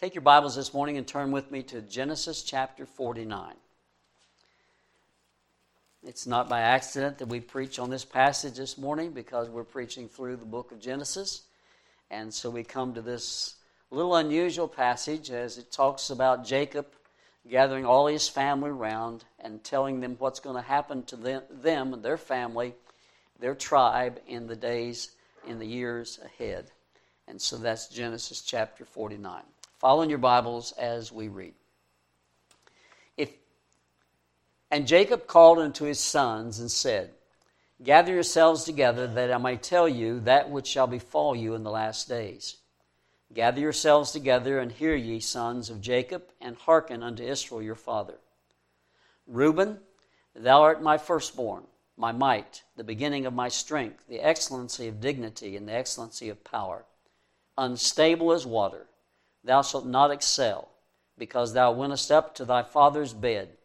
Take your Bibles this morning and turn with me to Genesis chapter 49. It's not by accident that we preach on this passage this morning because we're preaching through the book of Genesis. And so we come to this little unusual passage as it talks about Jacob gathering all his family around and telling them what's going to happen to them, them and their family, their tribe in the days, in the years ahead. And so that's Genesis chapter 49. Follow in your Bibles as we read. If, and Jacob called unto his sons and said, Gather yourselves together, that I may tell you that which shall befall you in the last days. Gather yourselves together, and hear ye, sons of Jacob, and hearken unto Israel your father. Reuben, thou art my firstborn, my might, the beginning of my strength, the excellency of dignity, and the excellency of power. Unstable as water thou shalt not excel, because thou wentest up to thy father's bed.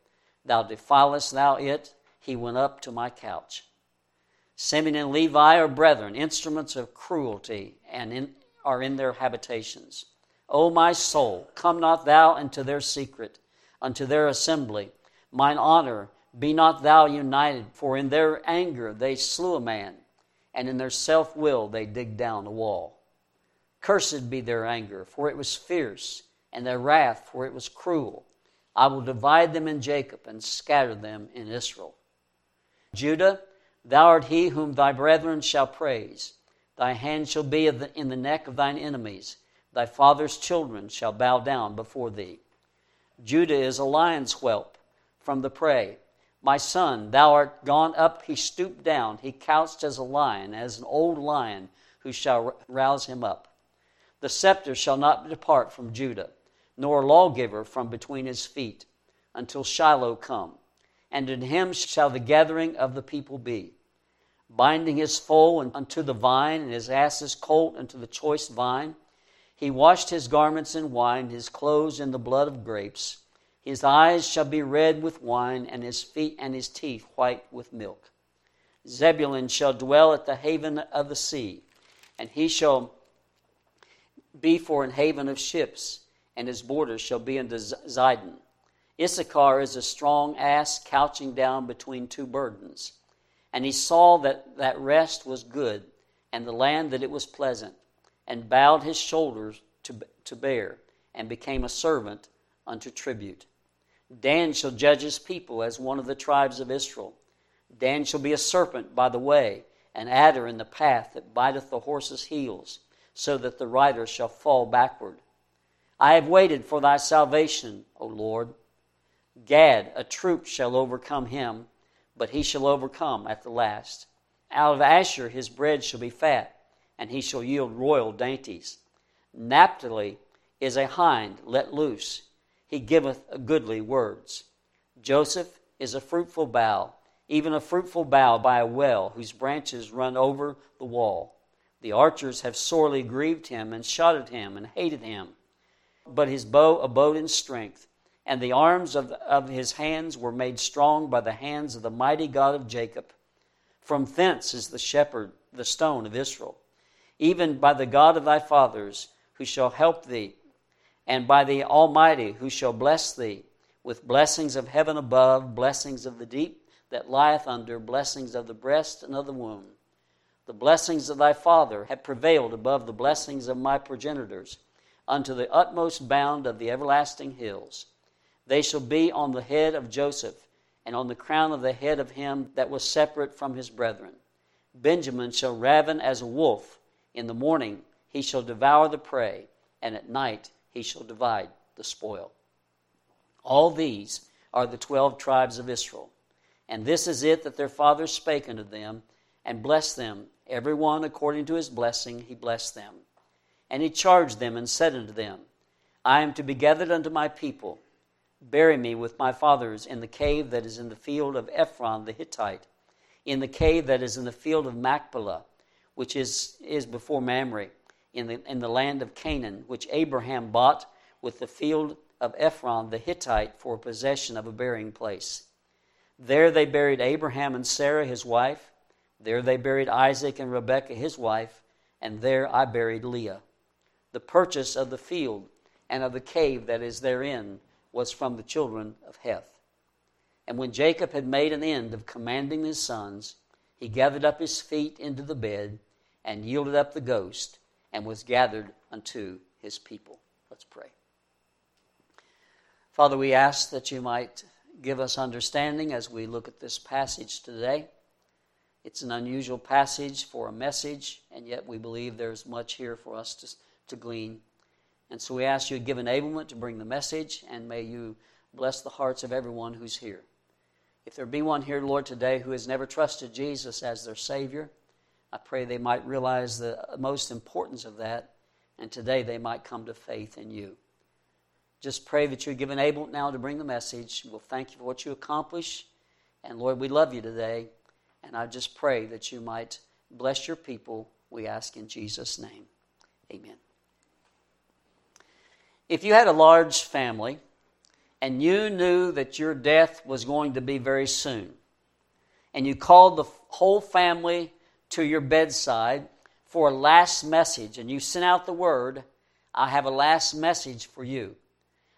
Thou defilest thou it, he went up to my couch. Simeon and Levi are brethren, instruments of cruelty, and in, are in their habitations. O my soul, come not thou into their secret, unto their assembly. Mine honor, be not thou united, for in their anger they slew a man, and in their self will they dig down a wall. Cursed be their anger, for it was fierce, and their wrath, for it was cruel. I will divide them in Jacob and scatter them in Israel. Judah, thou art he whom thy brethren shall praise. Thy hand shall be in the neck of thine enemies. Thy father's children shall bow down before thee. Judah is a lion's whelp from the prey. My son, thou art gone up, he stooped down, he couched as a lion, as an old lion who shall rouse him up. The scepter shall not depart from Judah, nor lawgiver from between his feet, until Shiloh come. And in him shall the gathering of the people be, binding his foal unto the vine, and his ass's colt unto the choice vine. He washed his garments in wine, his clothes in the blood of grapes. His eyes shall be red with wine, and his feet and his teeth white with milk. Zebulun shall dwell at the haven of the sea, and he shall be for an haven of ships, and his borders shall be unto Zidon. Issachar is a strong ass couching down between two burdens. And he saw that that rest was good, and the land that it was pleasant, and bowed his shoulders to, to bear, and became a servant unto tribute. Dan shall judge his people as one of the tribes of Israel. Dan shall be a serpent by the way, an adder in the path that biteth the horse's heels so that the rider shall fall backward. I have waited for thy salvation, O Lord. Gad, a troop shall overcome him, but he shall overcome at the last. Out of Asher his bread shall be fat, and he shall yield royal dainties. Naphtali is a hind let loose, he giveth goodly words. Joseph is a fruitful bough, even a fruitful bough by a well, whose branches run over the wall. The archers have sorely grieved him and shot at him and hated him. But his bow abode in strength, and the arms of, of his hands were made strong by the hands of the mighty God of Jacob. From thence is the shepherd, the stone of Israel, even by the God of thy fathers, who shall help thee, and by the Almighty, who shall bless thee, with blessings of heaven above, blessings of the deep that lieth under, blessings of the breast and of the womb. The blessings of thy father have prevailed above the blessings of my progenitors unto the utmost bound of the everlasting hills. They shall be on the head of Joseph, and on the crown of the head of him that was separate from his brethren. Benjamin shall raven as a wolf. In the morning he shall devour the prey, and at night he shall divide the spoil. All these are the twelve tribes of Israel. And this is it that their fathers spake unto them, and blessed them Every one according to his blessing he blessed them. And he charged them and said unto them, I am to be gathered unto my people. Bury me with my fathers in the cave that is in the field of Ephron the Hittite, in the cave that is in the field of Machpelah, which is, is before Mamre, in the, in the land of Canaan, which Abraham bought with the field of Ephron the Hittite for possession of a burying place. There they buried Abraham and Sarah his wife there they buried Isaac and Rebekah his wife, and there I buried Leah. The purchase of the field and of the cave that is therein was from the children of Heth. And when Jacob had made an end of commanding his sons, he gathered up his feet into the bed and yielded up the ghost and was gathered unto his people. Let's pray. Father, we ask that you might give us understanding as we look at this passage today. It's an unusual passage for a message, and yet we believe there's much here for us to, to glean. And so we ask you to give enablement to bring the message, and may you bless the hearts of everyone who's here. If there be one here, Lord, today who has never trusted Jesus as their Savior, I pray they might realize the most importance of that, and today they might come to faith in you. Just pray that you give enablement now to bring the message. We'll thank you for what you accomplish. And Lord, we love you today. And I just pray that you might bless your people, we ask in Jesus' name. Amen. If you had a large family and you knew that your death was going to be very soon, and you called the whole family to your bedside for a last message, and you sent out the word, I have a last message for you.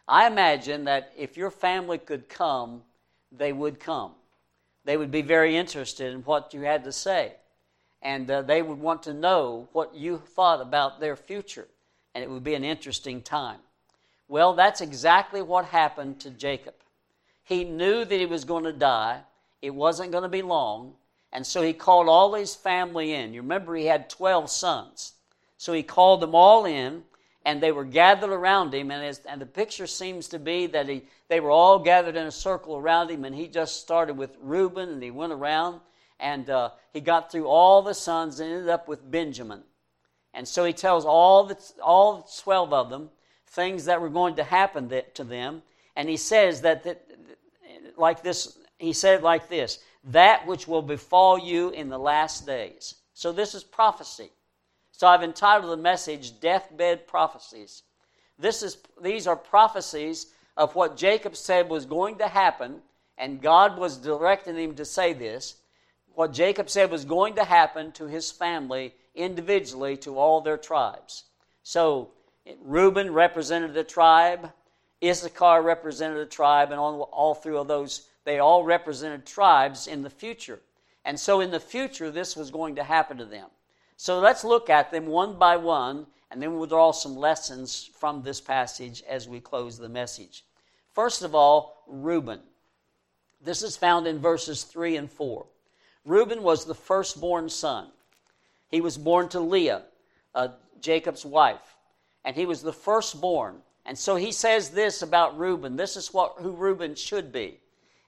I imagine that if your family could come, they would come they would be very interested in what you had to say. And uh, they would want to know what you thought about their future. And it would be an interesting time. Well, that's exactly what happened to Jacob. He knew that he was going to die, it wasn't going to be long. And so he called all his family in. You remember, he had 12 sons. So he called them all in and they were gathered around him. And, and the picture seems to be that he, they were all gathered in a circle around him, and he just started with Reuben, and he went around, and uh, he got through all the sons and ended up with Benjamin. And so he tells all the, all 12 of them things that were going to happen to them. And he says that, that like this, he said like this, that which will befall you in the last days. So this is prophecy. So I've entitled the message Deathbed Prophecies. This is, these are prophecies of what Jacob said was going to happen, and God was directing him to say this. What Jacob said was going to happen to his family individually, to all their tribes. So Reuben represented the tribe, Issachar represented a tribe, and all, all through of those, they all represented tribes in the future. And so in the future, this was going to happen to them. So let's look at them one by one, and then we'll draw some lessons from this passage as we close the message. First of all, Reuben. This is found in verses 3 and 4. Reuben was the firstborn son. He was born to Leah, uh, Jacob's wife, and he was the firstborn. And so he says this about Reuben. This is what who Reuben should be.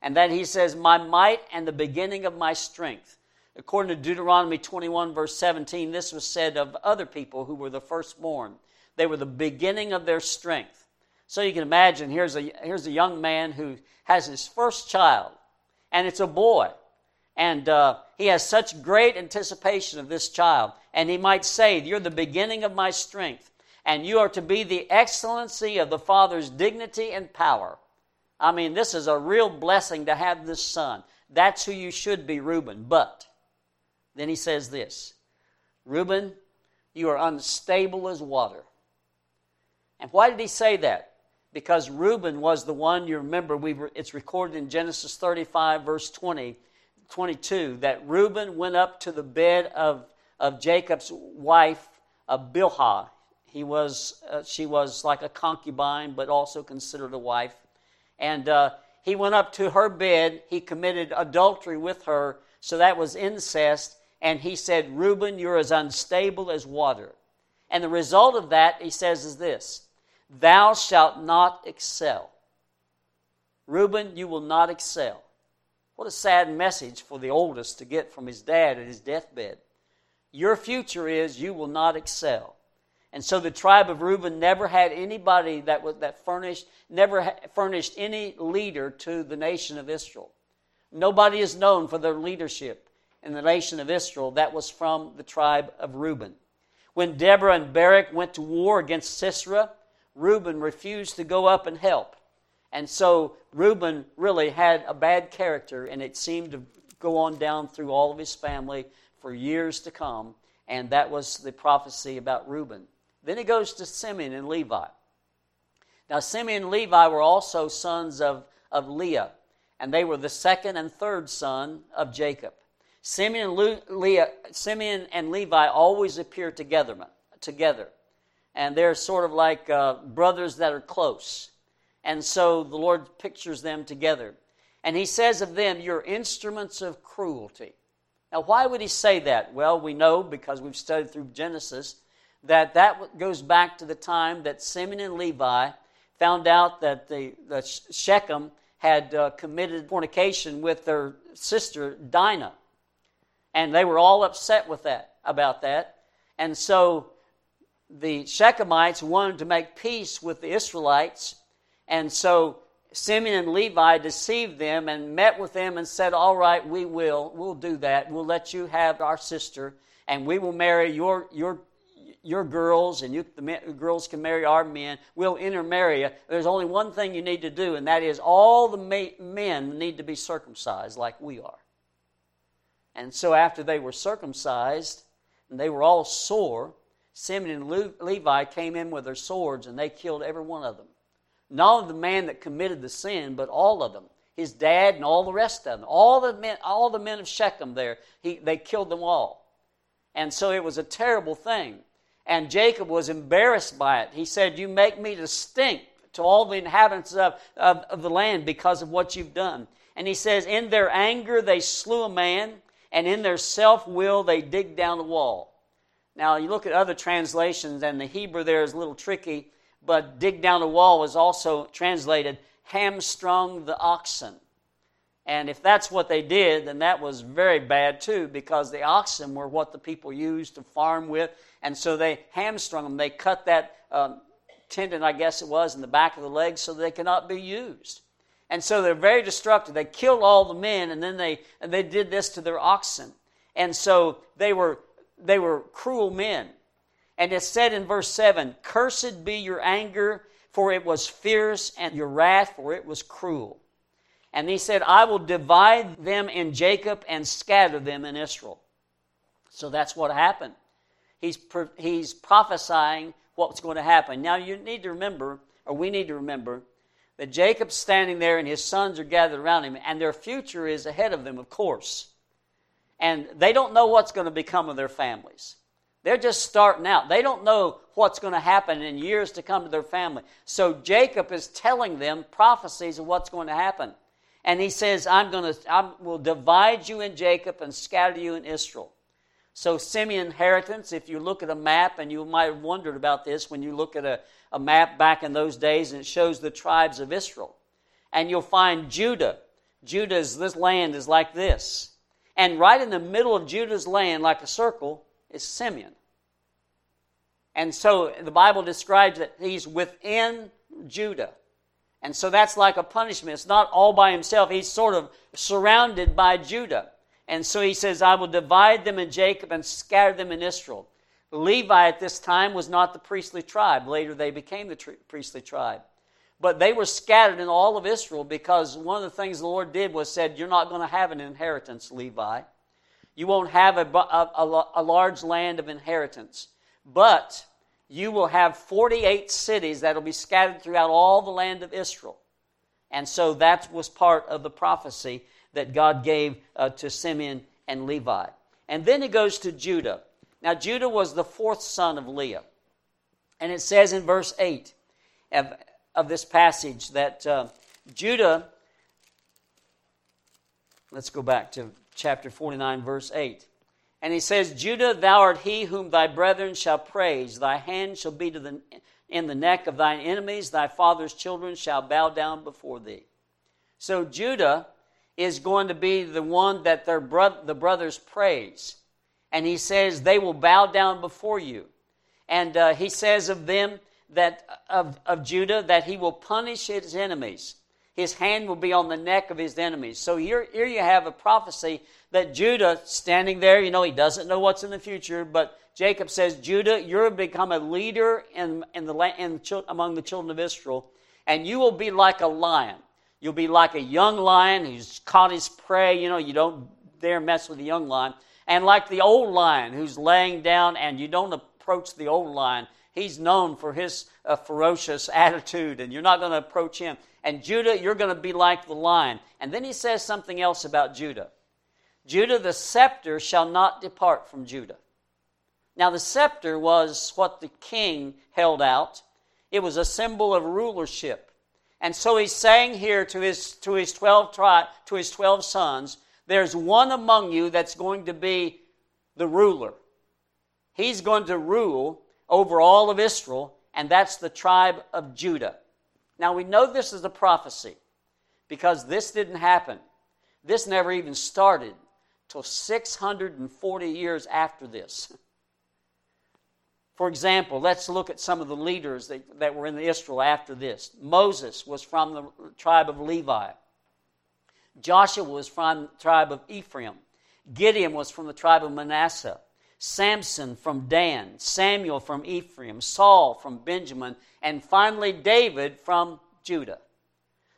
And then he says, My might and the beginning of my strength. According to Deuteronomy 21, verse 17, this was said of other people who were the firstborn. They were the beginning of their strength. So you can imagine here's a, here's a young man who has his first child, and it's a boy. And uh, he has such great anticipation of this child. And he might say, You're the beginning of my strength, and you are to be the excellency of the Father's dignity and power. I mean, this is a real blessing to have this son. That's who you should be, Reuben. But then he says this Reuben, you are unstable as water. And why did he say that? Because Reuben was the one, you remember, we were, it's recorded in Genesis 35, verse 20, 22, that Reuben went up to the bed of, of Jacob's wife, of Bilhah. He was, uh, she was like a concubine, but also considered a wife. And uh, he went up to her bed. He committed adultery with her, so that was incest and he said, Reuben, you're as unstable as water. And the result of that, he says, is this Thou shalt not excel. Reuben, you will not excel. What a sad message for the oldest to get from his dad at his deathbed. Your future is you will not excel. And so the tribe of Reuben never had anybody that was that furnished, never furnished any leader to the nation of Israel. Nobody is known for their leadership in the nation of Israel that was from the tribe of Reuben. When Deborah and Barak went to war against Sisera, Reuben refused to go up and help. And so Reuben really had a bad character, and it seemed to go on down through all of his family for years to come. And that was the prophecy about Reuben. Then he goes to Simeon and Levi. Now, Simeon and Levi were also sons of, of Leah, and they were the second and third son of Jacob. Simeon and, Le- Leah, Simeon and Levi always appear together, together. And they're sort of like uh, brothers that are close. And so the Lord pictures them together. And he says of them, You're instruments of cruelty. Now, why would he say that? Well, we know because we've studied through Genesis that that goes back to the time that Simeon and Levi found out that the, the Shechem had uh, committed fornication with their sister Dinah. And they were all upset with that, about that. And so the Shechemites wanted to make peace with the Israelites. And so Simeon and Levi deceived them and met with them and said, All right, we will. We'll do that. We'll let you have our sister, and we will marry your, your, your girls, and you, the men, girls can marry our men. We'll intermarry you. There's only one thing you need to do, and that is all the men need to be circumcised like we are. And so after they were circumcised, and they were all sore, Simeon and Levi came in with their swords, and they killed every one of them. Not only the man that committed the sin, but all of them. His dad and all the rest of them. All the men, all the men of Shechem there, he, they killed them all. And so it was a terrible thing. And Jacob was embarrassed by it. He said, You make me to stink to all the inhabitants of, of, of the land because of what you've done. And he says, In their anger they slew a man, and in their self will they dig down the wall. Now, you look at other translations, and the Hebrew there is a little tricky but dig down the wall was also translated hamstrung the oxen. And if that's what they did, then that was very bad too, because the oxen were what the people used to farm with. And so they hamstrung them. They cut that um, tendon, I guess it was, in the back of the leg so they cannot be used. And so they're very destructive. They killed all the men, and then they, they did this to their oxen. And so they were, they were cruel men. And it said in verse 7 Cursed be your anger, for it was fierce, and your wrath, for it was cruel. And he said, I will divide them in Jacob and scatter them in Israel. So that's what happened. He's, he's prophesying what's going to happen. Now, you need to remember, or we need to remember, that Jacob's standing there and his sons are gathered around him, and their future is ahead of them, of course. And they don't know what's going to become of their families. They're just starting out. They don't know what's going to happen in years to come to their family. So Jacob is telling them prophecies of what's going to happen. And he says, I'm going to, I will divide you in Jacob and scatter you in Israel. So Simeon inheritance, if you look at a map, and you might have wondered about this when you look at a, a map back in those days, and it shows the tribes of Israel. And you'll find Judah. Judah's, this land is like this. And right in the middle of Judah's land, like a circle, is Simeon. And so the Bible describes that he's within Judah. And so that's like a punishment. It's not all by himself. He's sort of surrounded by Judah. And so he says, I will divide them in Jacob and scatter them in Israel. Levi at this time was not the priestly tribe. Later they became the tri- priestly tribe. But they were scattered in all of Israel because one of the things the Lord did was said, You're not going to have an inheritance, Levi. You won't have a, a, a large land of inheritance. But you will have 48 cities that will be scattered throughout all the land of Israel. And so that was part of the prophecy that God gave uh, to Simeon and Levi. And then it goes to Judah. Now, Judah was the fourth son of Leah. And it says in verse 8 of, of this passage that uh, Judah, let's go back to chapter 49, verse 8. And he says, Judah, thou art he whom thy brethren shall praise. Thy hand shall be to the, in the neck of thine enemies. Thy father's children shall bow down before thee. So Judah is going to be the one that their bro- the brothers praise. And he says, they will bow down before you. And uh, he says of them, that of, of Judah, that he will punish his enemies. His hand will be on the neck of his enemies. So here, here you have a prophecy that Judah, standing there, you know, he doesn't know what's in the future, but Jacob says, Judah, you're become a leader in, in the, in, among the children of Israel, and you will be like a lion. You'll be like a young lion who's caught his prey. You know, you don't dare mess with a young lion. And like the old lion who's laying down, and you don't approach the old lion. he's known for his uh, ferocious attitude, and you're not going to approach him. And Judah, you're going to be like the lion. And then he says something else about Judah Judah, the scepter shall not depart from Judah. Now, the scepter was what the king held out, it was a symbol of rulership. And so he's saying here to his, to his, 12, tri- to his 12 sons, there's one among you that's going to be the ruler. He's going to rule over all of Israel, and that's the tribe of Judah. Now we know this is a prophecy because this didn't happen. This never even started till 640 years after this. For example, let's look at some of the leaders that, that were in Israel after this. Moses was from the tribe of Levi. Joshua was from the tribe of Ephraim. Gideon was from the tribe of Manasseh. Samson from Dan. Samuel from Ephraim. Saul from Benjamin. And finally, David from Judah.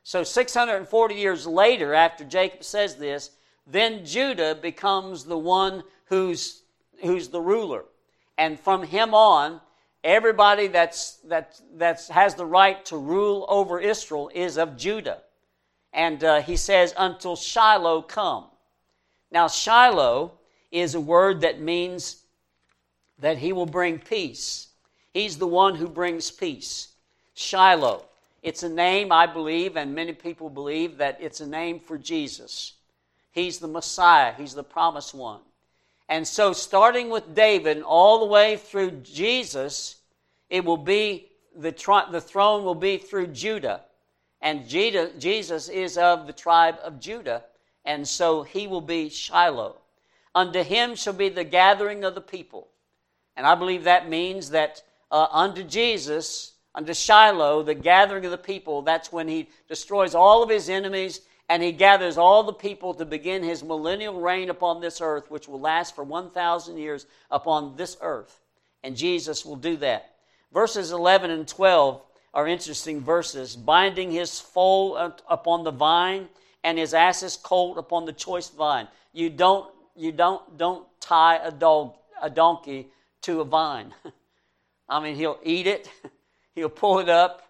So, 640 years later, after Jacob says this, then Judah becomes the one who's, who's the ruler. And from him on, everybody that's, that that's, has the right to rule over Israel is of Judah. And uh, he says, until Shiloh come. Now, Shiloh is a word that means that he will bring peace. He's the one who brings peace. Shiloh. It's a name, I believe, and many people believe that it's a name for Jesus. He's the Messiah, He's the promised one. And so, starting with David all the way through Jesus, it will be the, the throne will be through Judah. And Jesus is of the tribe of Judah, and so he will be Shiloh. Unto him shall be the gathering of the people. And I believe that means that uh, unto Jesus, unto Shiloh, the gathering of the people, that's when he destroys all of his enemies and he gathers all the people to begin his millennial reign upon this earth, which will last for 1,000 years upon this earth. And Jesus will do that. Verses 11 and 12 are interesting verses. Binding his foal upon the vine and his ass's colt upon the choice vine. You don't, you don't, don't tie a dog, a donkey to a vine. I mean, he'll eat it, he'll pull it up.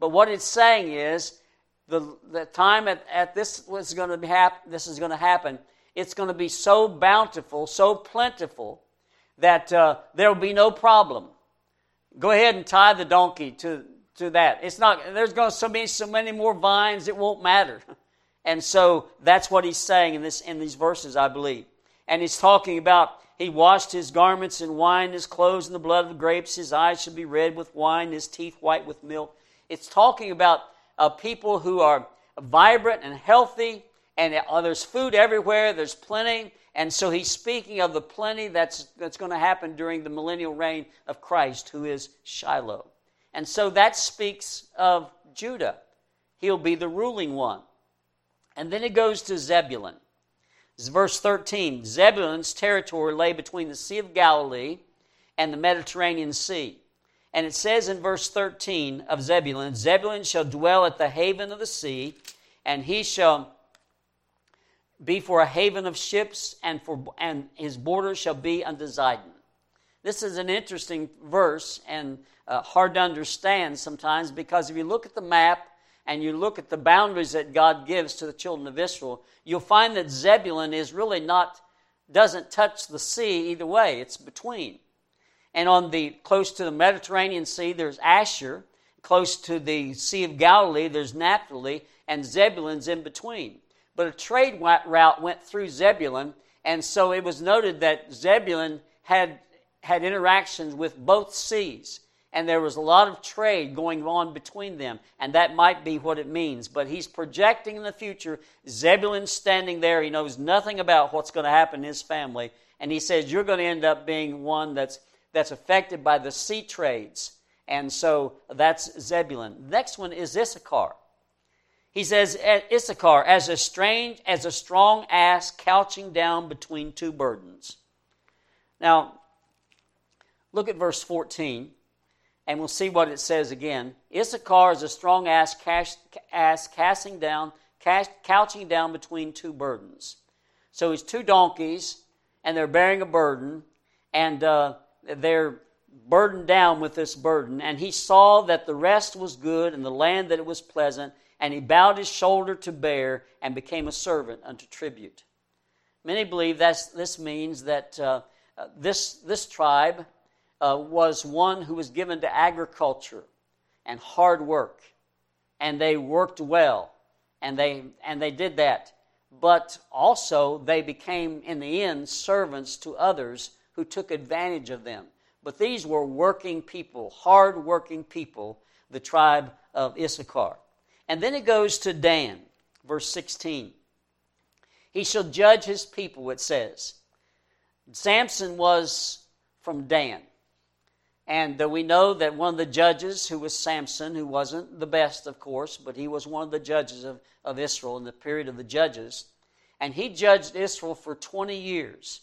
But what it's saying is, the, the time at, at this was going to happen, this is going to happen, it's going to be so bountiful, so plentiful, that uh, there will be no problem. Go ahead and tie the donkey to, to that. It's not, there's going to be so many more vines, it won't matter. And so that's what he's saying in, this, in these verses, I believe. And he's talking about he washed his garments in wine, his clothes in the blood of the grapes, his eyes should be red with wine, his teeth white with milk. It's talking about of people who are vibrant and healthy, and uh, there's food everywhere, there's plenty. And so he's speaking of the plenty that's, that's going to happen during the millennial reign of Christ, who is Shiloh. And so that speaks of Judah. He'll be the ruling one. And then it goes to Zebulun. This verse 13 Zebulun's territory lay between the Sea of Galilee and the Mediterranean Sea. And it says in verse 13 of Zebulun Zebulun shall dwell at the haven of the sea, and he shall be for a haven of ships, and, for, and his border shall be unto Zidon. This is an interesting verse and uh, hard to understand sometimes because if you look at the map and you look at the boundaries that God gives to the children of Israel, you'll find that Zebulun is really not, doesn't touch the sea either way, it's between. And on the close to the Mediterranean Sea, there's Asher. Close to the Sea of Galilee, there's Naphtali, and Zebulun's in between. But a trade route went through Zebulun, and so it was noted that Zebulun had, had interactions with both seas. And there was a lot of trade going on between them, and that might be what it means. But he's projecting in the future. Zebulun's standing there. He knows nothing about what's going to happen in his family. And he says, You're going to end up being one that's that's affected by the sea trades. And so that's Zebulun. Next one is Issachar. He says, Issachar, as a strange, as a strong ass couching down between two burdens. Now, look at verse 14, and we'll see what it says again. Issachar is a strong ass, cash, ass casting down, cash, couching down between two burdens. So he's two donkeys, and they're bearing a burden, and uh, they're burdened down with this burden, and he saw that the rest was good and the land that it was pleasant, and he bowed his shoulder to bear and became a servant unto tribute. Many believe that this means that uh, this, this tribe uh, was one who was given to agriculture and hard work, and they worked well, and they, and they did that. But also, they became, in the end, servants to others who took advantage of them. But these were working people, hard working people, the tribe of Issachar. And then it goes to Dan, verse 16. He shall judge his people, it says. Samson was from Dan. And we know that one of the judges, who was Samson, who wasn't the best, of course, but he was one of the judges of, of Israel in the period of the judges. And he judged Israel for 20 years.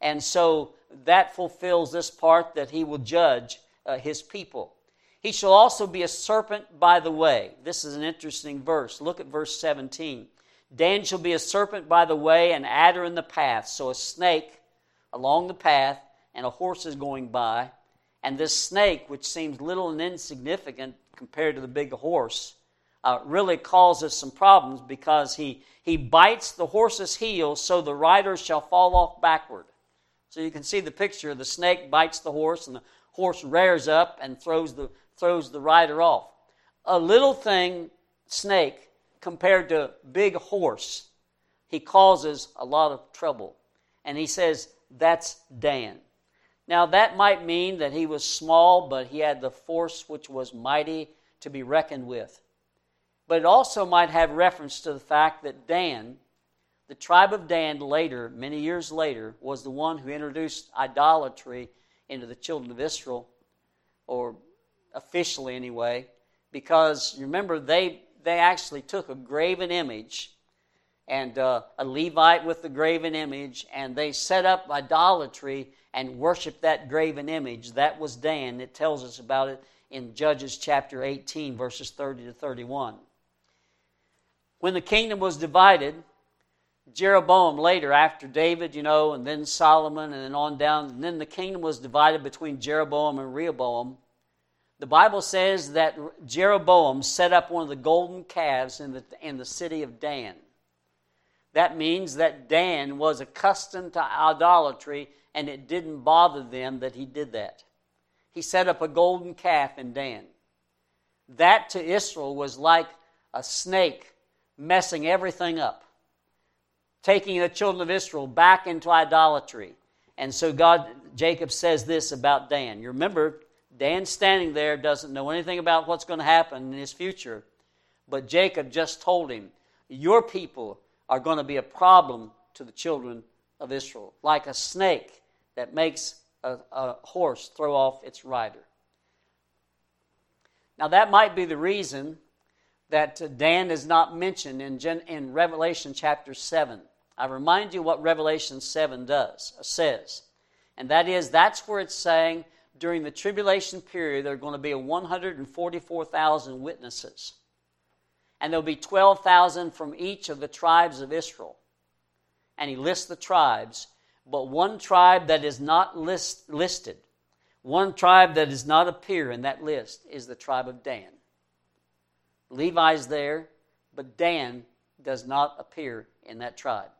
And so that fulfills this part that he will judge uh, his people. He shall also be a serpent by the way. This is an interesting verse. Look at verse 17. Dan shall be a serpent by the way, an adder in the path. So a snake along the path, and a horse is going by. And this snake, which seems little and insignificant compared to the big horse, uh, really causes some problems because he, he bites the horse's heel so the rider shall fall off backward. So you can see the picture the snake bites the horse, and the horse rears up and throws the, throws the rider off. A little thing, snake, compared to big horse, he causes a lot of trouble. And he says, that's Dan. Now, that might mean that he was small, but he had the force which was mighty to be reckoned with. But it also might have reference to the fact that Dan, the tribe of Dan, later, many years later, was the one who introduced idolatry into the children of Israel, or officially anyway, because remember, they, they actually took a graven image and uh, a Levite with the graven image, and they set up idolatry and worship that graven image. That was Dan. It tells us about it in Judges chapter 18, verses 30 to 31. When the kingdom was divided, Jeroboam later, after David, you know, and then Solomon, and then on down, and then the kingdom was divided between Jeroboam and Rehoboam. The Bible says that Jeroboam set up one of the golden calves in the, in the city of Dan. That means that Dan was accustomed to idolatry and it didn't bother them that he did that. He set up a golden calf in Dan. That to Israel was like a snake messing everything up, taking the children of Israel back into idolatry. And so God, Jacob says this about Dan. You remember, Dan standing there doesn't know anything about what's going to happen in his future. But Jacob just told him, Your people are going to be a problem to the children of Israel, like a snake that makes a, a horse throw off its rider. Now, that might be the reason that uh, Dan is not mentioned in, Gen, in Revelation chapter 7. I remind you what Revelation 7 does, uh, says. And that is, that's where it's saying during the tribulation period, there are going to be 144,000 witnesses and there'll be 12,000 from each of the tribes of Israel. And he lists the tribes, but one tribe that is not list, listed, one tribe that does not appear in that list is the tribe of Dan. Levi's there, but Dan does not appear in that tribe.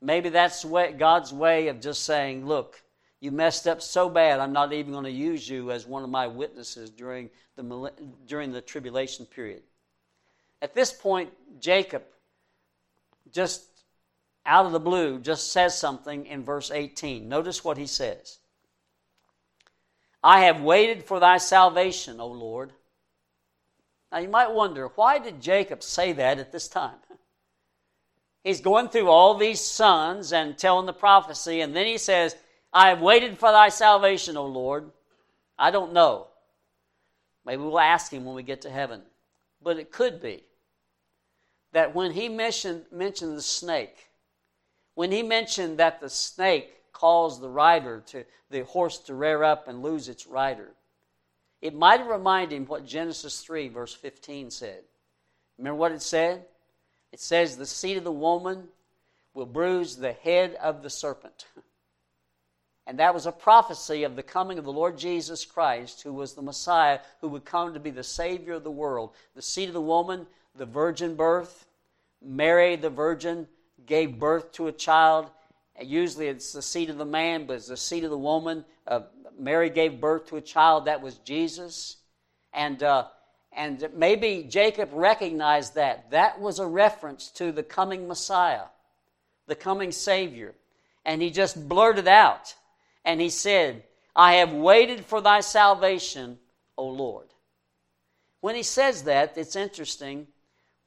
Maybe that's God's way of just saying, look, you messed up so bad, I'm not even going to use you as one of my witnesses during the, during the tribulation period. At this point, Jacob, just out of the blue, just says something in verse 18. Notice what he says I have waited for thy salvation, O Lord. Now you might wonder, why did Jacob say that at this time? He's going through all these sons and telling the prophecy, and then he says, I have waited for thy salvation, O Lord. I don't know. Maybe we'll ask him when we get to heaven. But it could be that when he mentioned, mentioned the snake, when he mentioned that the snake caused the rider to the horse to rear up and lose its rider, it might remind him what Genesis 3, verse 15 said. Remember what it said? It says, The seed of the woman will bruise the head of the serpent. And that was a prophecy of the coming of the Lord Jesus Christ, who was the Messiah, who would come to be the Savior of the world. The seed of the woman, the virgin birth. Mary, the virgin, gave birth to a child. Usually it's the seed of the man, but it's the seed of the woman. Uh, Mary gave birth to a child that was Jesus. And, uh, and maybe Jacob recognized that. That was a reference to the coming Messiah, the coming Savior. And he just blurted out and he said, I have waited for thy salvation, O Lord. When he says that, it's interesting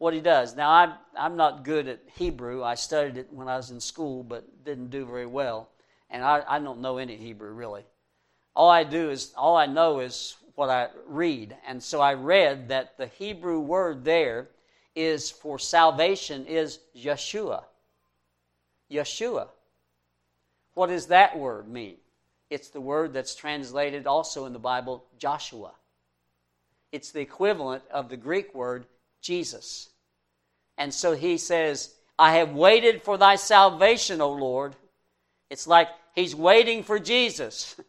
what he does. Now, I'm, I'm not good at Hebrew. I studied it when I was in school, but didn't do very well. And I, I don't know any Hebrew, really. All I do is, all I know is what I read. And so I read that the Hebrew word there is for salvation is Yeshua. Yeshua. What does that word mean? It's the word that's translated also in the Bible, Joshua. It's the equivalent of the Greek word Jesus. And so he says, I have waited for thy salvation, O Lord. It's like he's waiting for Jesus.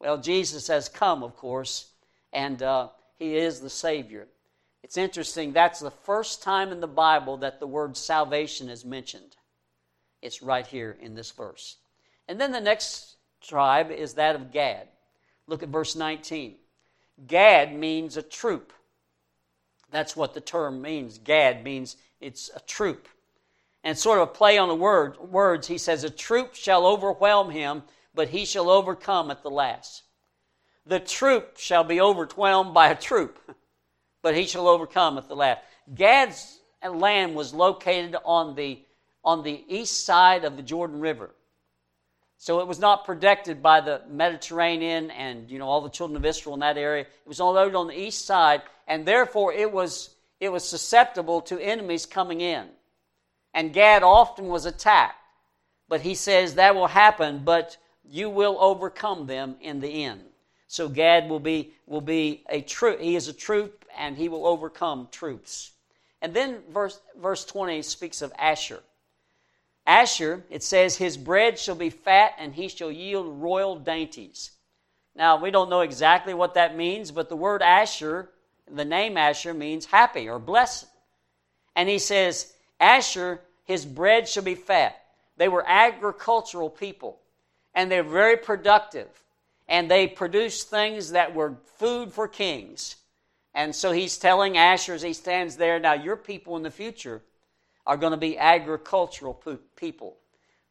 Well, Jesus has come, of course, and uh, he is the Savior. It's interesting, that's the first time in the Bible that the word salvation is mentioned. It's right here in this verse. And then the next tribe is that of Gad. Look at verse 19. Gad means a troop. That's what the term means. Gad means it's a troop. And sort of a play on the word, words, he says, A troop shall overwhelm him, but he shall overcome at the last. The troop shall be overwhelmed by a troop, but he shall overcome at the last. Gad's land was located on the, on the east side of the Jordan River. So it was not protected by the Mediterranean and you know all the children of Israel in that area. It was located on the east side, and therefore it was it was susceptible to enemies coming in. And Gad often was attacked. But he says that will happen, but you will overcome them in the end. So Gad will be will be a troop. He is a troop, and he will overcome troops. And then verse verse twenty speaks of Asher. Asher, it says, His bread shall be fat, and he shall yield royal dainties. Now, we don't know exactly what that means, but the word Asher, the name Asher, means happy or blessed. And he says, Asher, his bread shall be fat. They were agricultural people, and they're very productive, and they produced things that were food for kings. And so he's telling Asher as he stands there, now your people in the future are going to be agricultural people.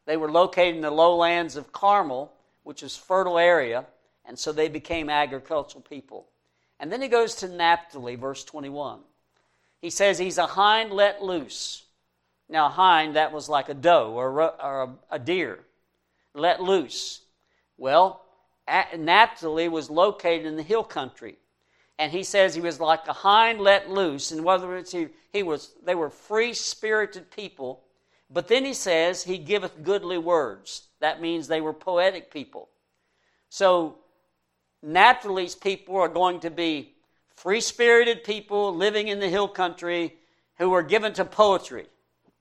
They were located in the lowlands of Carmel, which is fertile area, and so they became agricultural people. And then he goes to Naphtali, verse 21. He says he's a hind let loose. Now, a hind, that was like a doe or or a deer, let loose. Well, Naphtali was located in the hill country and he says he was like a hind let loose. In other words, he, he was, they were free spirited people. But then he says, He giveth goodly words. That means they were poetic people. So, Naphtali's people are going to be free spirited people living in the hill country who are given to poetry.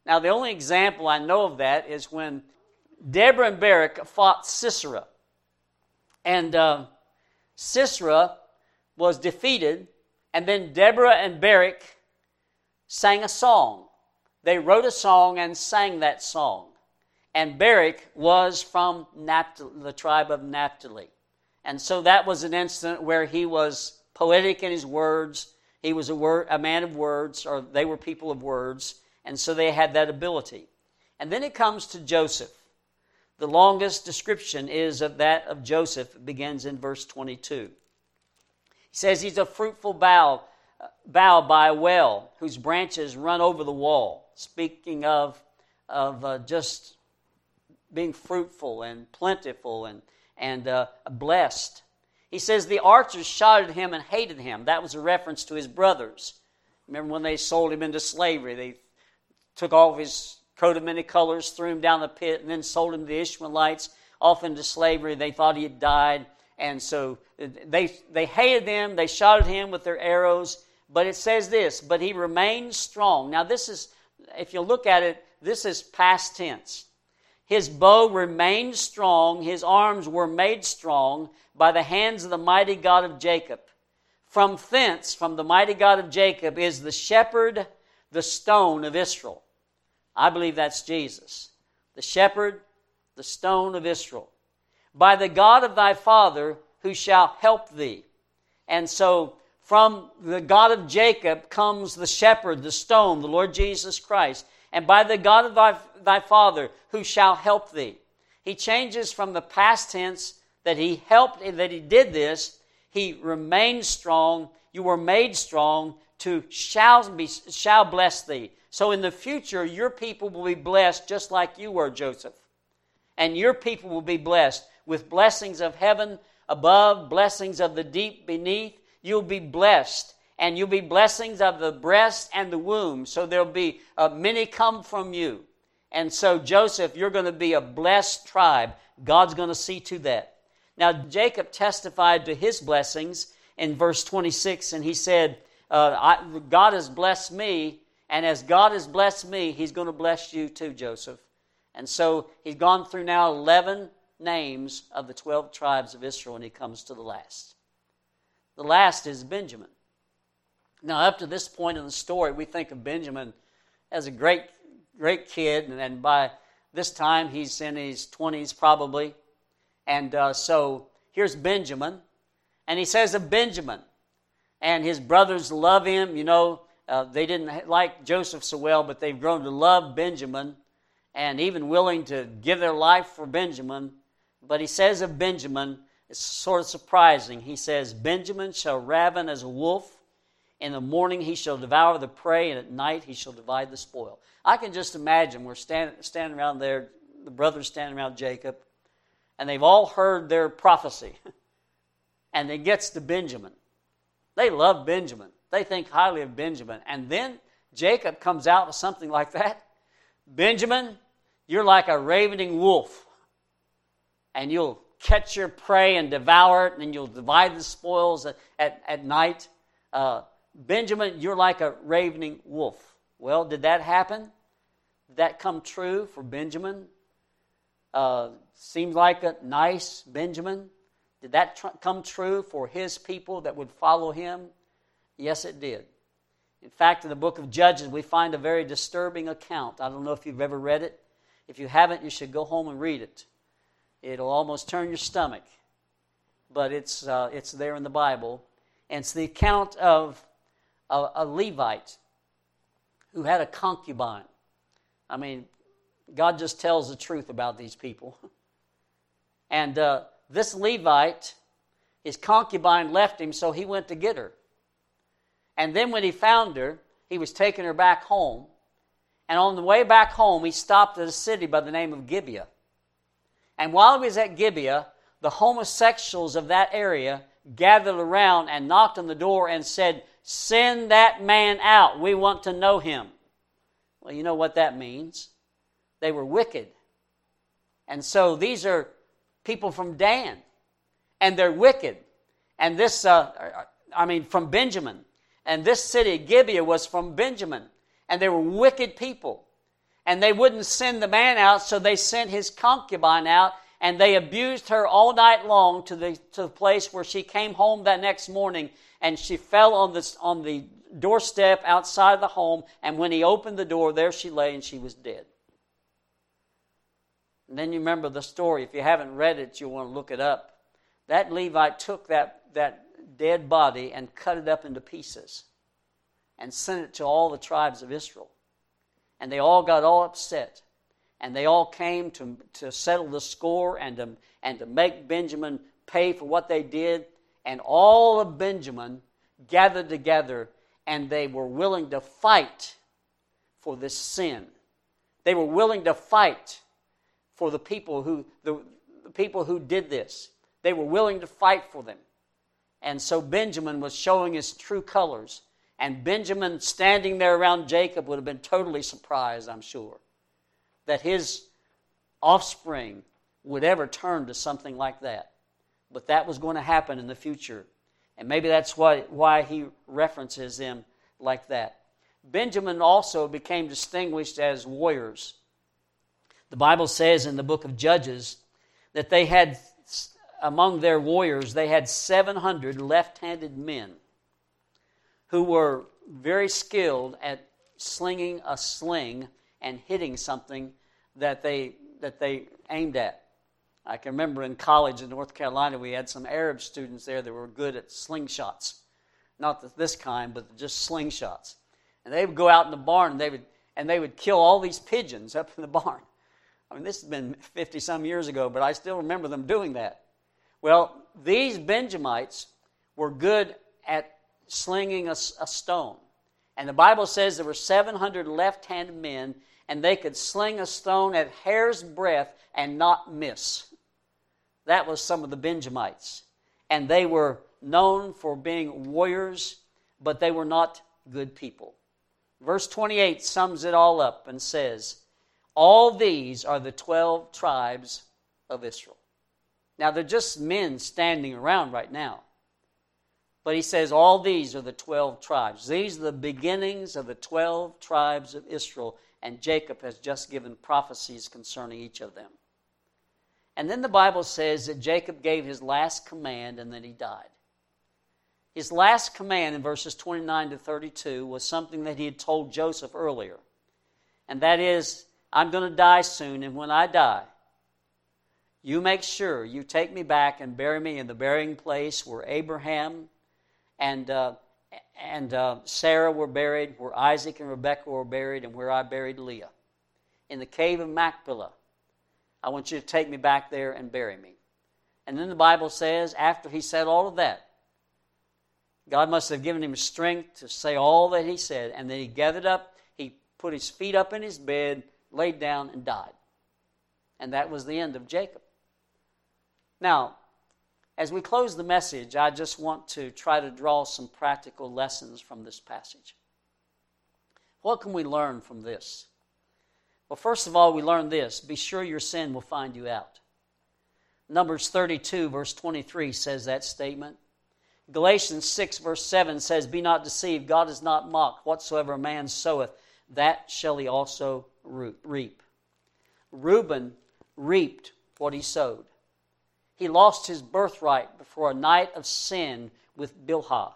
Now, the only example I know of that is when Deborah and Barak fought Sisera. And uh, Sisera was defeated, and then Deborah and Barak sang a song. They wrote a song and sang that song. And Barak was from Naphtali, the tribe of Naphtali. And so that was an incident where he was poetic in his words. He was a, word, a man of words, or they were people of words, and so they had that ability. And then it comes to Joseph. The longest description is of that of Joseph, it begins in verse 22 says he's a fruitful bough, bough by a well whose branches run over the wall. Speaking of, of uh, just being fruitful and plentiful and, and uh, blessed. He says the archers shot at him and hated him. That was a reference to his brothers. Remember when they sold him into slavery? They took off his coat of many colors, threw him down the pit, and then sold him to the Ishmaelites off into slavery. They thought he had died. And so they, they hated them, they shot at him with their arrows. But it says this, but he remained strong. Now, this is, if you look at it, this is past tense. His bow remained strong, his arms were made strong by the hands of the mighty God of Jacob. From thence, from the mighty God of Jacob, is the shepherd, the stone of Israel. I believe that's Jesus. The shepherd, the stone of Israel. By the God of thy father, who shall help thee. And so, from the God of Jacob comes the shepherd, the stone, the Lord Jesus Christ. And by the God of thy, thy father, who shall help thee. He changes from the past tense that he helped, that he did this, he remained strong, you were made strong, to shall, be, shall bless thee. So in the future, your people will be blessed just like you were, Joseph. And your people will be blessed with blessings of heaven above, blessings of the deep beneath. You'll be blessed. And you'll be blessings of the breast and the womb. So there'll be uh, many come from you. And so, Joseph, you're going to be a blessed tribe. God's going to see to that. Now, Jacob testified to his blessings in verse 26, and he said, uh, I, God has blessed me, and as God has blessed me, he's going to bless you too, Joseph. And so he's gone through now 11 names of the 12 tribes of Israel, and he comes to the last. The last is Benjamin. Now, up to this point in the story, we think of Benjamin as a great, great kid, and by this time he's in his 20s probably. And uh, so here's Benjamin. And he says of Benjamin, and his brothers love him. You know, uh, they didn't like Joseph so well, but they've grown to love Benjamin and even willing to give their life for Benjamin. But he says of Benjamin, it's sort of surprising. He says, Benjamin shall raven as a wolf. In the morning he shall devour the prey, and at night he shall divide the spoil. I can just imagine we're stand, standing around there, the brothers standing around Jacob, and they've all heard their prophecy. and it gets to Benjamin. They love Benjamin, they think highly of Benjamin. And then Jacob comes out with something like that Benjamin, you're like a ravening wolf, and you'll catch your prey and devour it, and you'll divide the spoils at, at, at night. Uh, Benjamin, you're like a ravening wolf. Well, did that happen? Did that come true for Benjamin? Uh, seems like a nice Benjamin. Did that tr- come true for his people that would follow him? Yes, it did. In fact, in the book of Judges, we find a very disturbing account. I don't know if you've ever read it. If you haven't, you should go home and read it. It'll almost turn your stomach, but it's, uh, it's there in the Bible. And it's the account of a, a Levite who had a concubine. I mean, God just tells the truth about these people. And uh, this Levite, his concubine left him, so he went to get her. And then when he found her, he was taking her back home. And on the way back home, he stopped at a city by the name of Gibeah. And while he was at Gibeah, the homosexuals of that area gathered around and knocked on the door and said, Send that man out. We want to know him. Well, you know what that means. They were wicked. And so these are people from Dan, and they're wicked. And this, uh, I mean, from Benjamin. And this city, Gibeah, was from Benjamin. And they were wicked people. And they wouldn't send the man out, so they sent his concubine out, and they abused her all night long to the, to the place where she came home that next morning, and she fell on, this, on the doorstep outside the home, and when he opened the door, there she lay, and she was dead. And then you remember the story. If you haven't read it, you'll want to look it up. That Levite took that, that dead body and cut it up into pieces and sent it to all the tribes of Israel. And they all got all upset. And they all came to, to settle the score and to, and to make Benjamin pay for what they did. And all of Benjamin gathered together and they were willing to fight for this sin. They were willing to fight for the people who the, the people who did this. They were willing to fight for them. And so Benjamin was showing his true colors. And Benjamin standing there around Jacob would have been totally surprised, I'm sure, that his offspring would ever turn to something like that. But that was going to happen in the future. And maybe that's why, why he references them like that. Benjamin also became distinguished as warriors. The Bible says in the book of Judges that they had, among their warriors, they had 700 left handed men who were very skilled at slinging a sling and hitting something that they, that they aimed at. I can remember in college in North Carolina, we had some Arab students there that were good at slingshots. Not this kind, but just slingshots. And they would go out in the barn and they would, and they would kill all these pigeons up in the barn. I mean, this has been 50 some years ago, but I still remember them doing that. Well, these Benjamites were good at slinging a, a stone. And the Bible says there were 700 left handed men, and they could sling a stone at hair's breadth and not miss. That was some of the Benjamites. And they were known for being warriors, but they were not good people. Verse 28 sums it all up and says, All these are the 12 tribes of Israel. Now, they're just men standing around right now. But he says, All these are the 12 tribes. These are the beginnings of the 12 tribes of Israel, and Jacob has just given prophecies concerning each of them. And then the Bible says that Jacob gave his last command and then he died. His last command in verses 29 to 32 was something that he had told Joseph earlier. And that is, I'm going to die soon, and when I die, you make sure you take me back and bury me in the burying place where Abraham and, uh, and uh, Sarah were buried, where Isaac and Rebekah were buried, and where I buried Leah. In the cave of Machpelah. I want you to take me back there and bury me. And then the Bible says, after he said all of that, God must have given him strength to say all that he said. And then he gathered up, he put his feet up in his bed, laid down, and died. And that was the end of Jacob. Now, as we close the message, I just want to try to draw some practical lessons from this passage. What can we learn from this? Well, first of all, we learn this be sure your sin will find you out. Numbers 32, verse 23 says that statement. Galatians 6, verse 7 says, Be not deceived, God is not mocked. Whatsoever a man soweth, that shall he also reap. Reuben reaped what he sowed. He lost his birthright before a night of sin with Bilhah.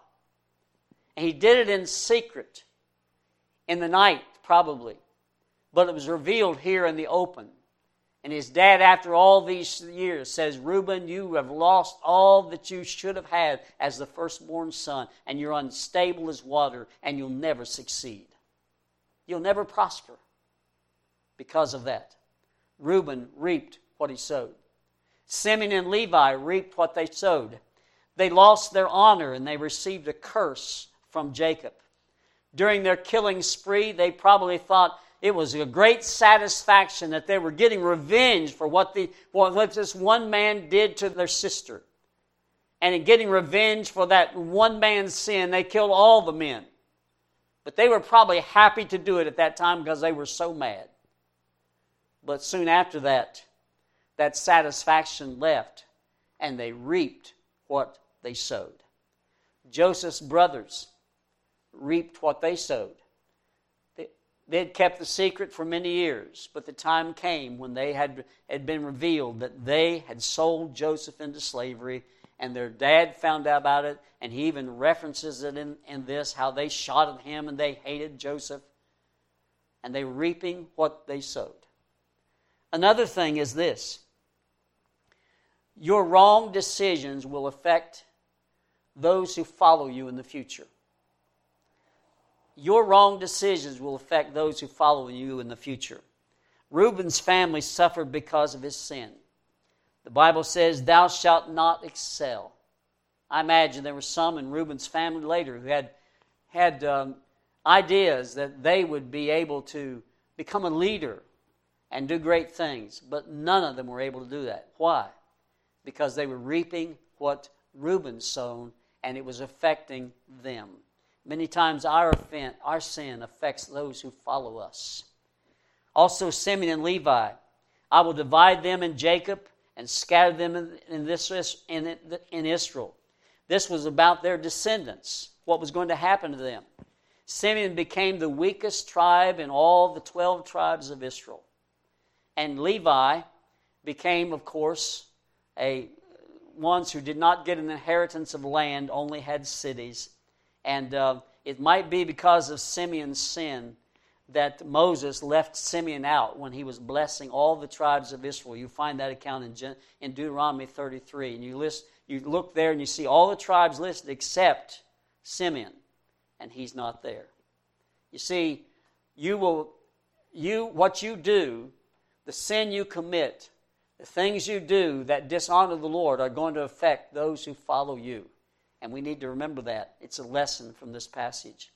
And he did it in secret, in the night, probably. But it was revealed here in the open. And his dad, after all these years, says, Reuben, you have lost all that you should have had as the firstborn son, and you're unstable as water, and you'll never succeed. You'll never prosper because of that. Reuben reaped what he sowed. Simeon and Levi reaped what they sowed. They lost their honor and they received a curse from Jacob. During their killing spree, they probably thought, it was a great satisfaction that they were getting revenge for what, the, what this one man did to their sister. And in getting revenge for that one man's sin, they killed all the men. But they were probably happy to do it at that time because they were so mad. But soon after that, that satisfaction left, and they reaped what they sowed. Joseph's brothers reaped what they sowed. They had kept the secret for many years, but the time came when they had, had been revealed that they had sold Joseph into slavery, and their dad found out about it, and he even references it in, in this how they shot at him and they hated Joseph, and they were reaping what they sowed. Another thing is this your wrong decisions will affect those who follow you in the future your wrong decisions will affect those who follow you in the future. Reuben's family suffered because of his sin. The Bible says, Thou shalt not excel. I imagine there were some in Reuben's family later who had, had um, ideas that they would be able to become a leader and do great things, but none of them were able to do that. Why? Because they were reaping what Reuben sown, and it was affecting them. Many times our, offense, our sin affects those who follow us. Also, Simeon and Levi. I will divide them in Jacob and scatter them in, this, in, in Israel. This was about their descendants, what was going to happen to them. Simeon became the weakest tribe in all the 12 tribes of Israel. And Levi became, of course, a ones who did not get an inheritance of land, only had cities. And uh, it might be because of Simeon's sin that Moses left Simeon out when he was blessing all the tribes of Israel. You find that account in, Gen- in Deuteronomy 33. And you, list, you look there and you see all the tribes listed except Simeon, and he's not there. You see, you will, you, what you do, the sin you commit, the things you do that dishonor the Lord are going to affect those who follow you. And we need to remember that. It's a lesson from this passage.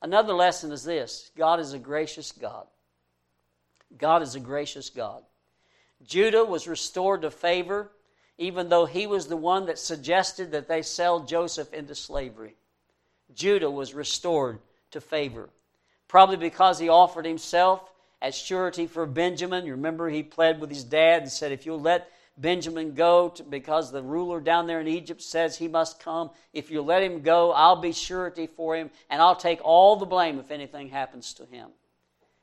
Another lesson is this God is a gracious God. God is a gracious God. Judah was restored to favor, even though he was the one that suggested that they sell Joseph into slavery. Judah was restored to favor. Probably because he offered himself as surety for Benjamin. You remember he pled with his dad and said, If you'll let Benjamin go to, because the ruler down there in Egypt says he must come. If you let him go, I'll be surety for him, and I'll take all the blame if anything happens to him.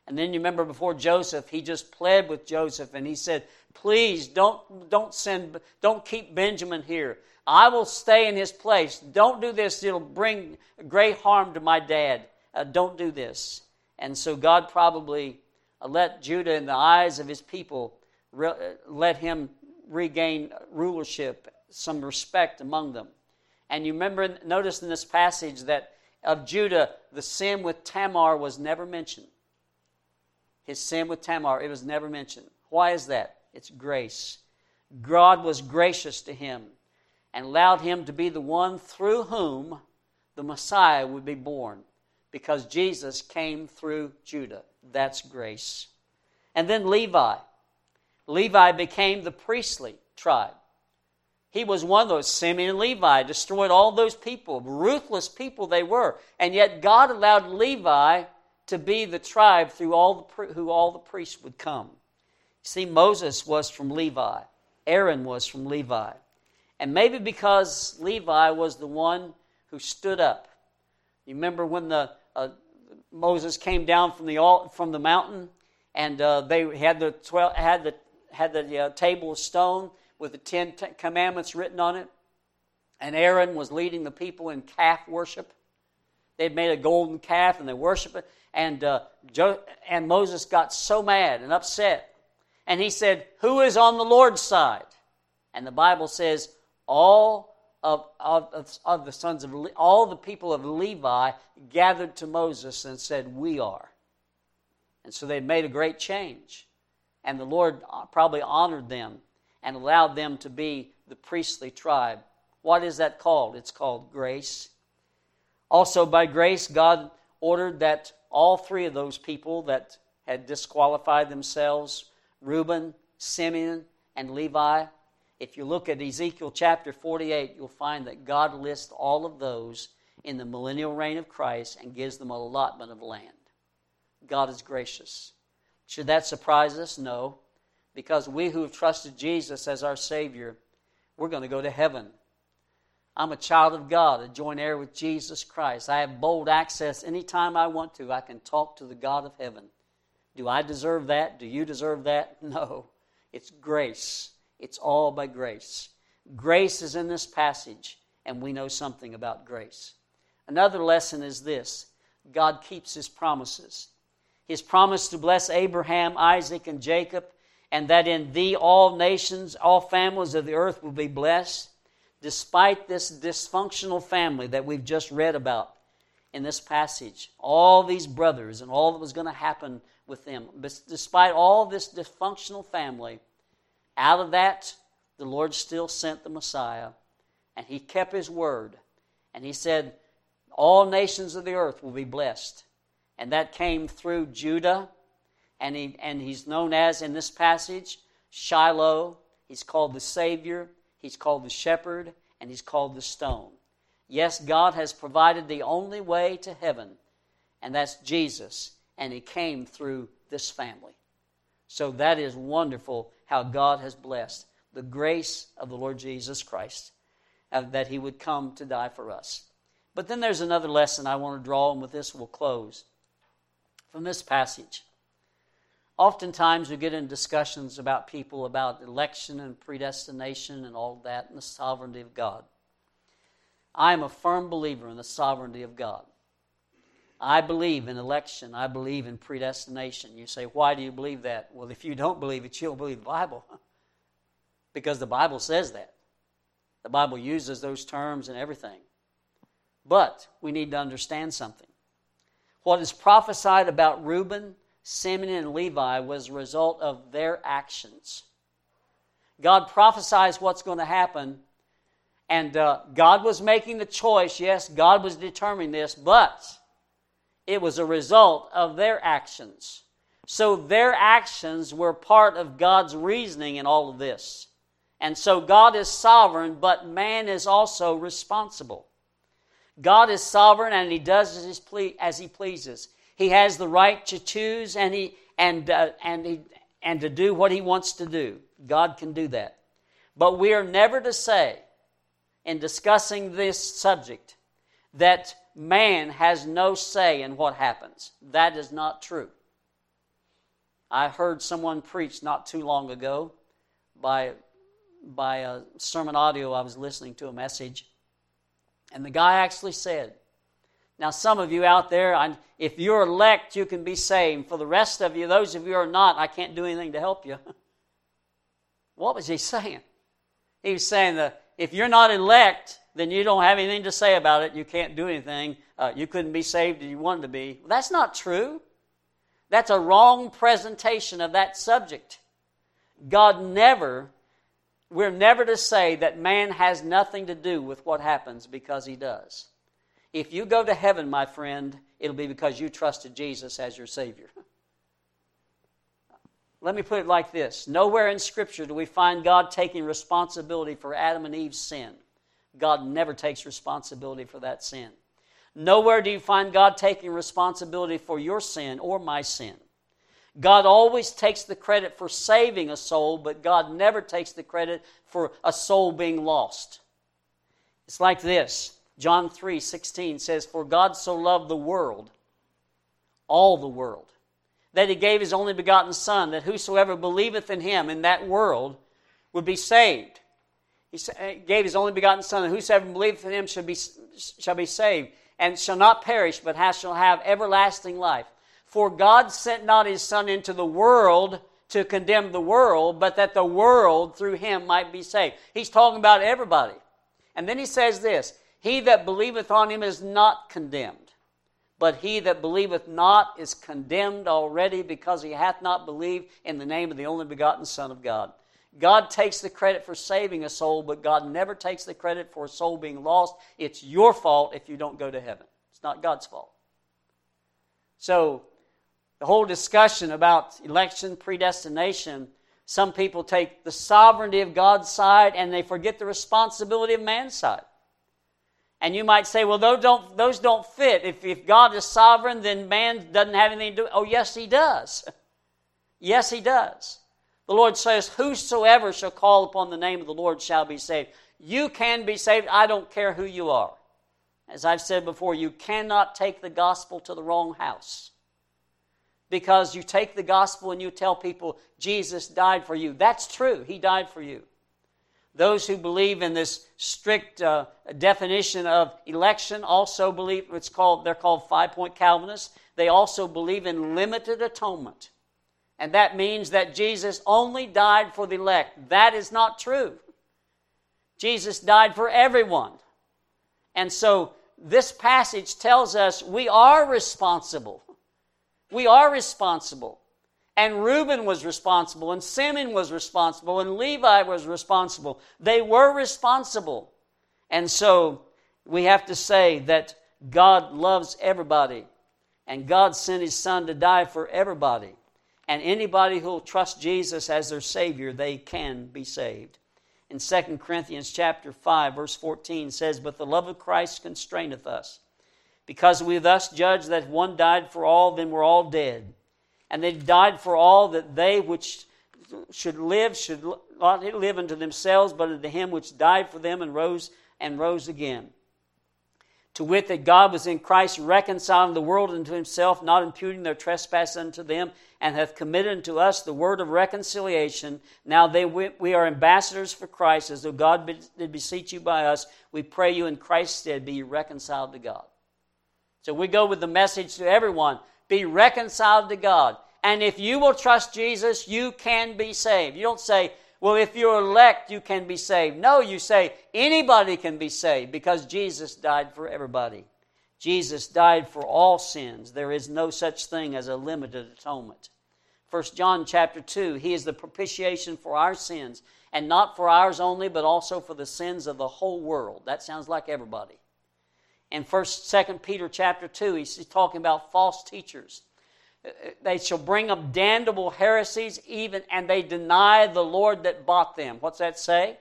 And then you remember before Joseph, he just pled with Joseph, and he said, "Please don't don't send don't keep Benjamin here. I will stay in his place. Don't do this; it'll bring great harm to my dad. Uh, don't do this." And so God probably let Judah, in the eyes of his people, re- uh, let him regain rulership, some respect among them. And you remember, notice in this passage that of Judah, the sin with Tamar was never mentioned. His sin with Tamar, it was never mentioned. Why is that? It's grace. God was gracious to him and allowed him to be the one through whom the Messiah would be born because Jesus came through Judah. That's grace. And then Levi. Levi became the priestly tribe. He was one of those. Simeon and Levi destroyed all those people, ruthless people they were. And yet God allowed Levi to be the tribe through all the, who all the priests would come. See, Moses was from Levi, Aaron was from Levi. And maybe because Levi was the one who stood up. You remember when the uh, Moses came down from the from the mountain, and uh, they had the 12, had the had the uh, table of stone with the Ten Commandments written on it. And Aaron was leading the people in calf worship. They'd made a golden calf and they worshiped it. And, uh, jo- and Moses got so mad and upset. And he said, Who is on the Lord's side? And the Bible says, All of, of, of the sons of Le- all the people of Levi gathered to Moses and said, We are. And so they made a great change. And the Lord uh, probably honored them and allowed them to be the priestly tribe. What is that called? It's called grace. Also, by grace, God ordered that all three of those people that had disqualified themselves Reuben, Simeon, and Levi if you look at Ezekiel chapter 48, you'll find that God lists all of those in the millennial reign of Christ and gives them a allotment of land. God is gracious. Should that surprise us? No. Because we who have trusted Jesus as our Savior, we're going to go to heaven. I'm a child of God, a joint heir with Jesus Christ. I have bold access anytime I want to. I can talk to the God of heaven. Do I deserve that? Do you deserve that? No. It's grace. It's all by grace. Grace is in this passage, and we know something about grace. Another lesson is this God keeps his promises. His promise to bless Abraham, Isaac, and Jacob, and that in thee all nations, all families of the earth will be blessed, despite this dysfunctional family that we've just read about in this passage. All these brothers and all that was going to happen with them. Despite all this dysfunctional family, out of that, the Lord still sent the Messiah, and he kept his word. And he said, All nations of the earth will be blessed and that came through Judah, and, he, and he's known as, in this passage, Shiloh. He's called the Savior, he's called the Shepherd, and he's called the Stone. Yes, God has provided the only way to heaven, and that's Jesus, and he came through this family. So that is wonderful how God has blessed the grace of the Lord Jesus Christ, uh, that he would come to die for us. But then there's another lesson I want to draw, and with this we'll close from this passage. Oftentimes, we get in discussions about people about election and predestination and all that and the sovereignty of God. I am a firm believer in the sovereignty of God. I believe in election. I believe in predestination. You say, why do you believe that? Well, if you don't believe it, you don't believe the Bible. because the Bible says that. The Bible uses those terms and everything. But we need to understand something. What is prophesied about Reuben, Simeon, and Levi was a result of their actions. God prophesies what's going to happen, and uh, God was making the choice. Yes, God was determining this, but it was a result of their actions. So their actions were part of God's reasoning in all of this. And so God is sovereign, but man is also responsible. God is sovereign and he does as, he pleases. He has the right to choose and, he, and, uh, and, he, and to do what he wants to do. God can do that. But we are never to say, in discussing this subject, that man has no say in what happens. That is not true. I heard someone preach not too long ago by, by a sermon audio I was listening to a message, and the guy actually said, Now, some of you out there, if you're elect, you can be saved. For the rest of you, those of you are not, I can't do anything to help you. what was he saying? He was saying that if you're not elect, then you don't have anything to say about it. You can't do anything. Uh, you couldn't be saved if you wanted to be. Well, that's not true. That's a wrong presentation of that subject. God never, we're never to say that man has nothing to do with what happens because he does. If you go to heaven, my friend, it'll be because you trusted Jesus as your Savior. Let me put it like this Nowhere in Scripture do we find God taking responsibility for Adam and Eve's sin. God never takes responsibility for that sin. Nowhere do you find God taking responsibility for your sin or my sin. God always takes the credit for saving a soul, but God never takes the credit for a soul being lost. It's like this John 3 16 says, For God so loved the world, all the world, that he gave his only begotten Son, that whosoever believeth in him in that world would be saved. He uh, gave his only begotten Son, and whosoever believeth in him shall be, shall be saved, and shall not perish, but has, shall have everlasting life. For God sent not his Son into the world to condemn the world, but that the world through him might be saved. He's talking about everybody. And then he says this He that believeth on him is not condemned, but he that believeth not is condemned already, because he hath not believed in the name of the only begotten Son of God. God takes the credit for saving a soul, but God never takes the credit for a soul being lost. It's your fault if you don't go to heaven. It's not God's fault. So, the whole discussion about election, predestination, some people take the sovereignty of God's side and they forget the responsibility of man's side. And you might say, well, those don't, those don't fit. If, if God is sovereign, then man doesn't have anything to do. Oh, yes, he does. yes, he does. The Lord says, Whosoever shall call upon the name of the Lord shall be saved. You can be saved. I don't care who you are. As I've said before, you cannot take the gospel to the wrong house. Because you take the gospel and you tell people, Jesus died for you. That's true. He died for you. Those who believe in this strict uh, definition of election also believe it's called they're called five point Calvinists. They also believe in limited atonement. And that means that Jesus only died for the elect. That is not true. Jesus died for everyone. And so this passage tells us we are responsible. We are responsible. And Reuben was responsible, and Simeon was responsible, and Levi was responsible. They were responsible. And so we have to say that God loves everybody, and God sent his son to die for everybody. And anybody who will trust Jesus as their Savior, they can be saved. In 2 Corinthians chapter 5, verse 14 says, But the love of Christ constraineth us, because we thus judge that one died for all, then we're all dead. And they died for all that they which should live should not live unto themselves, but unto him which died for them and rose and rose again. To wit, that God was in Christ reconciling the world unto himself, not imputing their trespasses unto them, and hath committed unto us the word of reconciliation. Now they, we are ambassadors for Christ, as though God did beseech you by us. We pray you in Christ's stead be reconciled to God. So we go with the message to everyone be reconciled to God. And if you will trust Jesus, you can be saved. You don't say, well, if you're elect, you can be saved. No, you say anybody can be saved because Jesus died for everybody. Jesus died for all sins. There is no such thing as a limited atonement. 1 John chapter 2, he is the propitiation for our sins, and not for ours only, but also for the sins of the whole world. That sounds like everybody. In 1st 2nd Peter chapter 2, he's talking about false teachers they shall bring up damnable heresies, even and they deny the Lord that bought them. What's that say?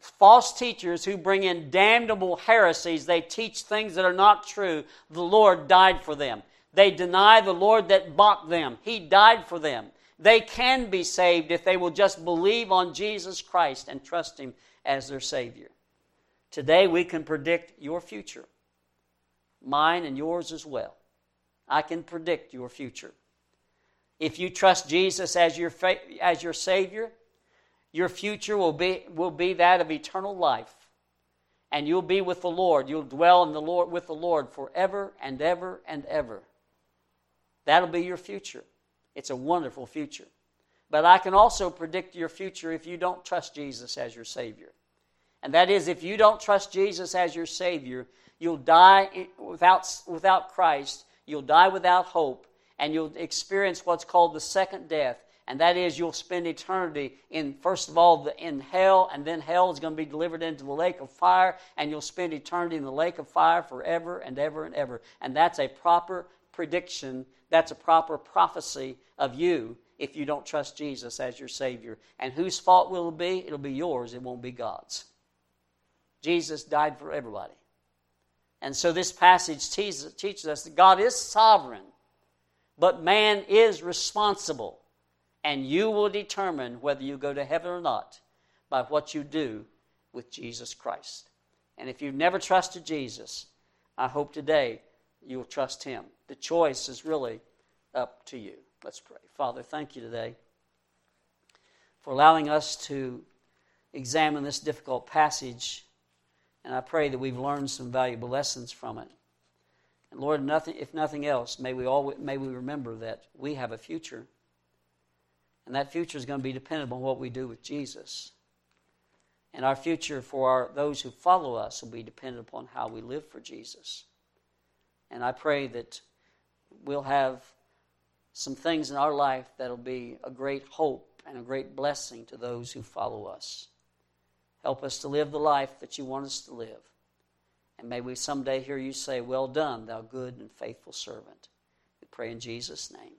False teachers who bring in damnable heresies, they teach things that are not true. The Lord died for them. They deny the Lord that bought them. He died for them. They can be saved if they will just believe on Jesus Christ and trust Him as their Savior. Today we can predict your future, mine and yours as well. I can predict your future. If you trust Jesus as your, as your Savior, your future will be, will be that of eternal life. And you'll be with the Lord. You'll dwell in the Lord with the Lord forever and ever and ever. That'll be your future. It's a wonderful future. But I can also predict your future if you don't trust Jesus as your Savior. And that is, if you don't trust Jesus as your Savior, you'll die without, without Christ you'll die without hope, and you'll experience what's called the second death. And that is, you'll spend eternity in, first of all, the, in hell, and then hell is going to be delivered into the lake of fire, and you'll spend eternity in the lake of fire forever and ever and ever. And that's a proper prediction, that's a proper prophecy of you if you don't trust Jesus as your Savior. And whose fault will it be? It'll be yours, it won't be God's. Jesus died for everybody. And so this passage teaches, teaches us that God is sovereign, but man is responsible. And you will determine whether you go to heaven or not by what you do with Jesus Christ. And if you've never trusted Jesus, I hope today you'll trust him. The choice is really up to you. Let's pray. Father, thank you today for allowing us to examine this difficult passage and I pray that we've learned some valuable lessons from it. And Lord, nothing, if nothing else, may we, all, may we remember that we have a future. And that future is going to be dependent on what we do with Jesus. And our future for our, those who follow us will be dependent upon how we live for Jesus. And I pray that we'll have some things in our life that'll be a great hope and a great blessing to those who follow us. Help us to live the life that you want us to live. And may we someday hear you say, Well done, thou good and faithful servant. We pray in Jesus' name.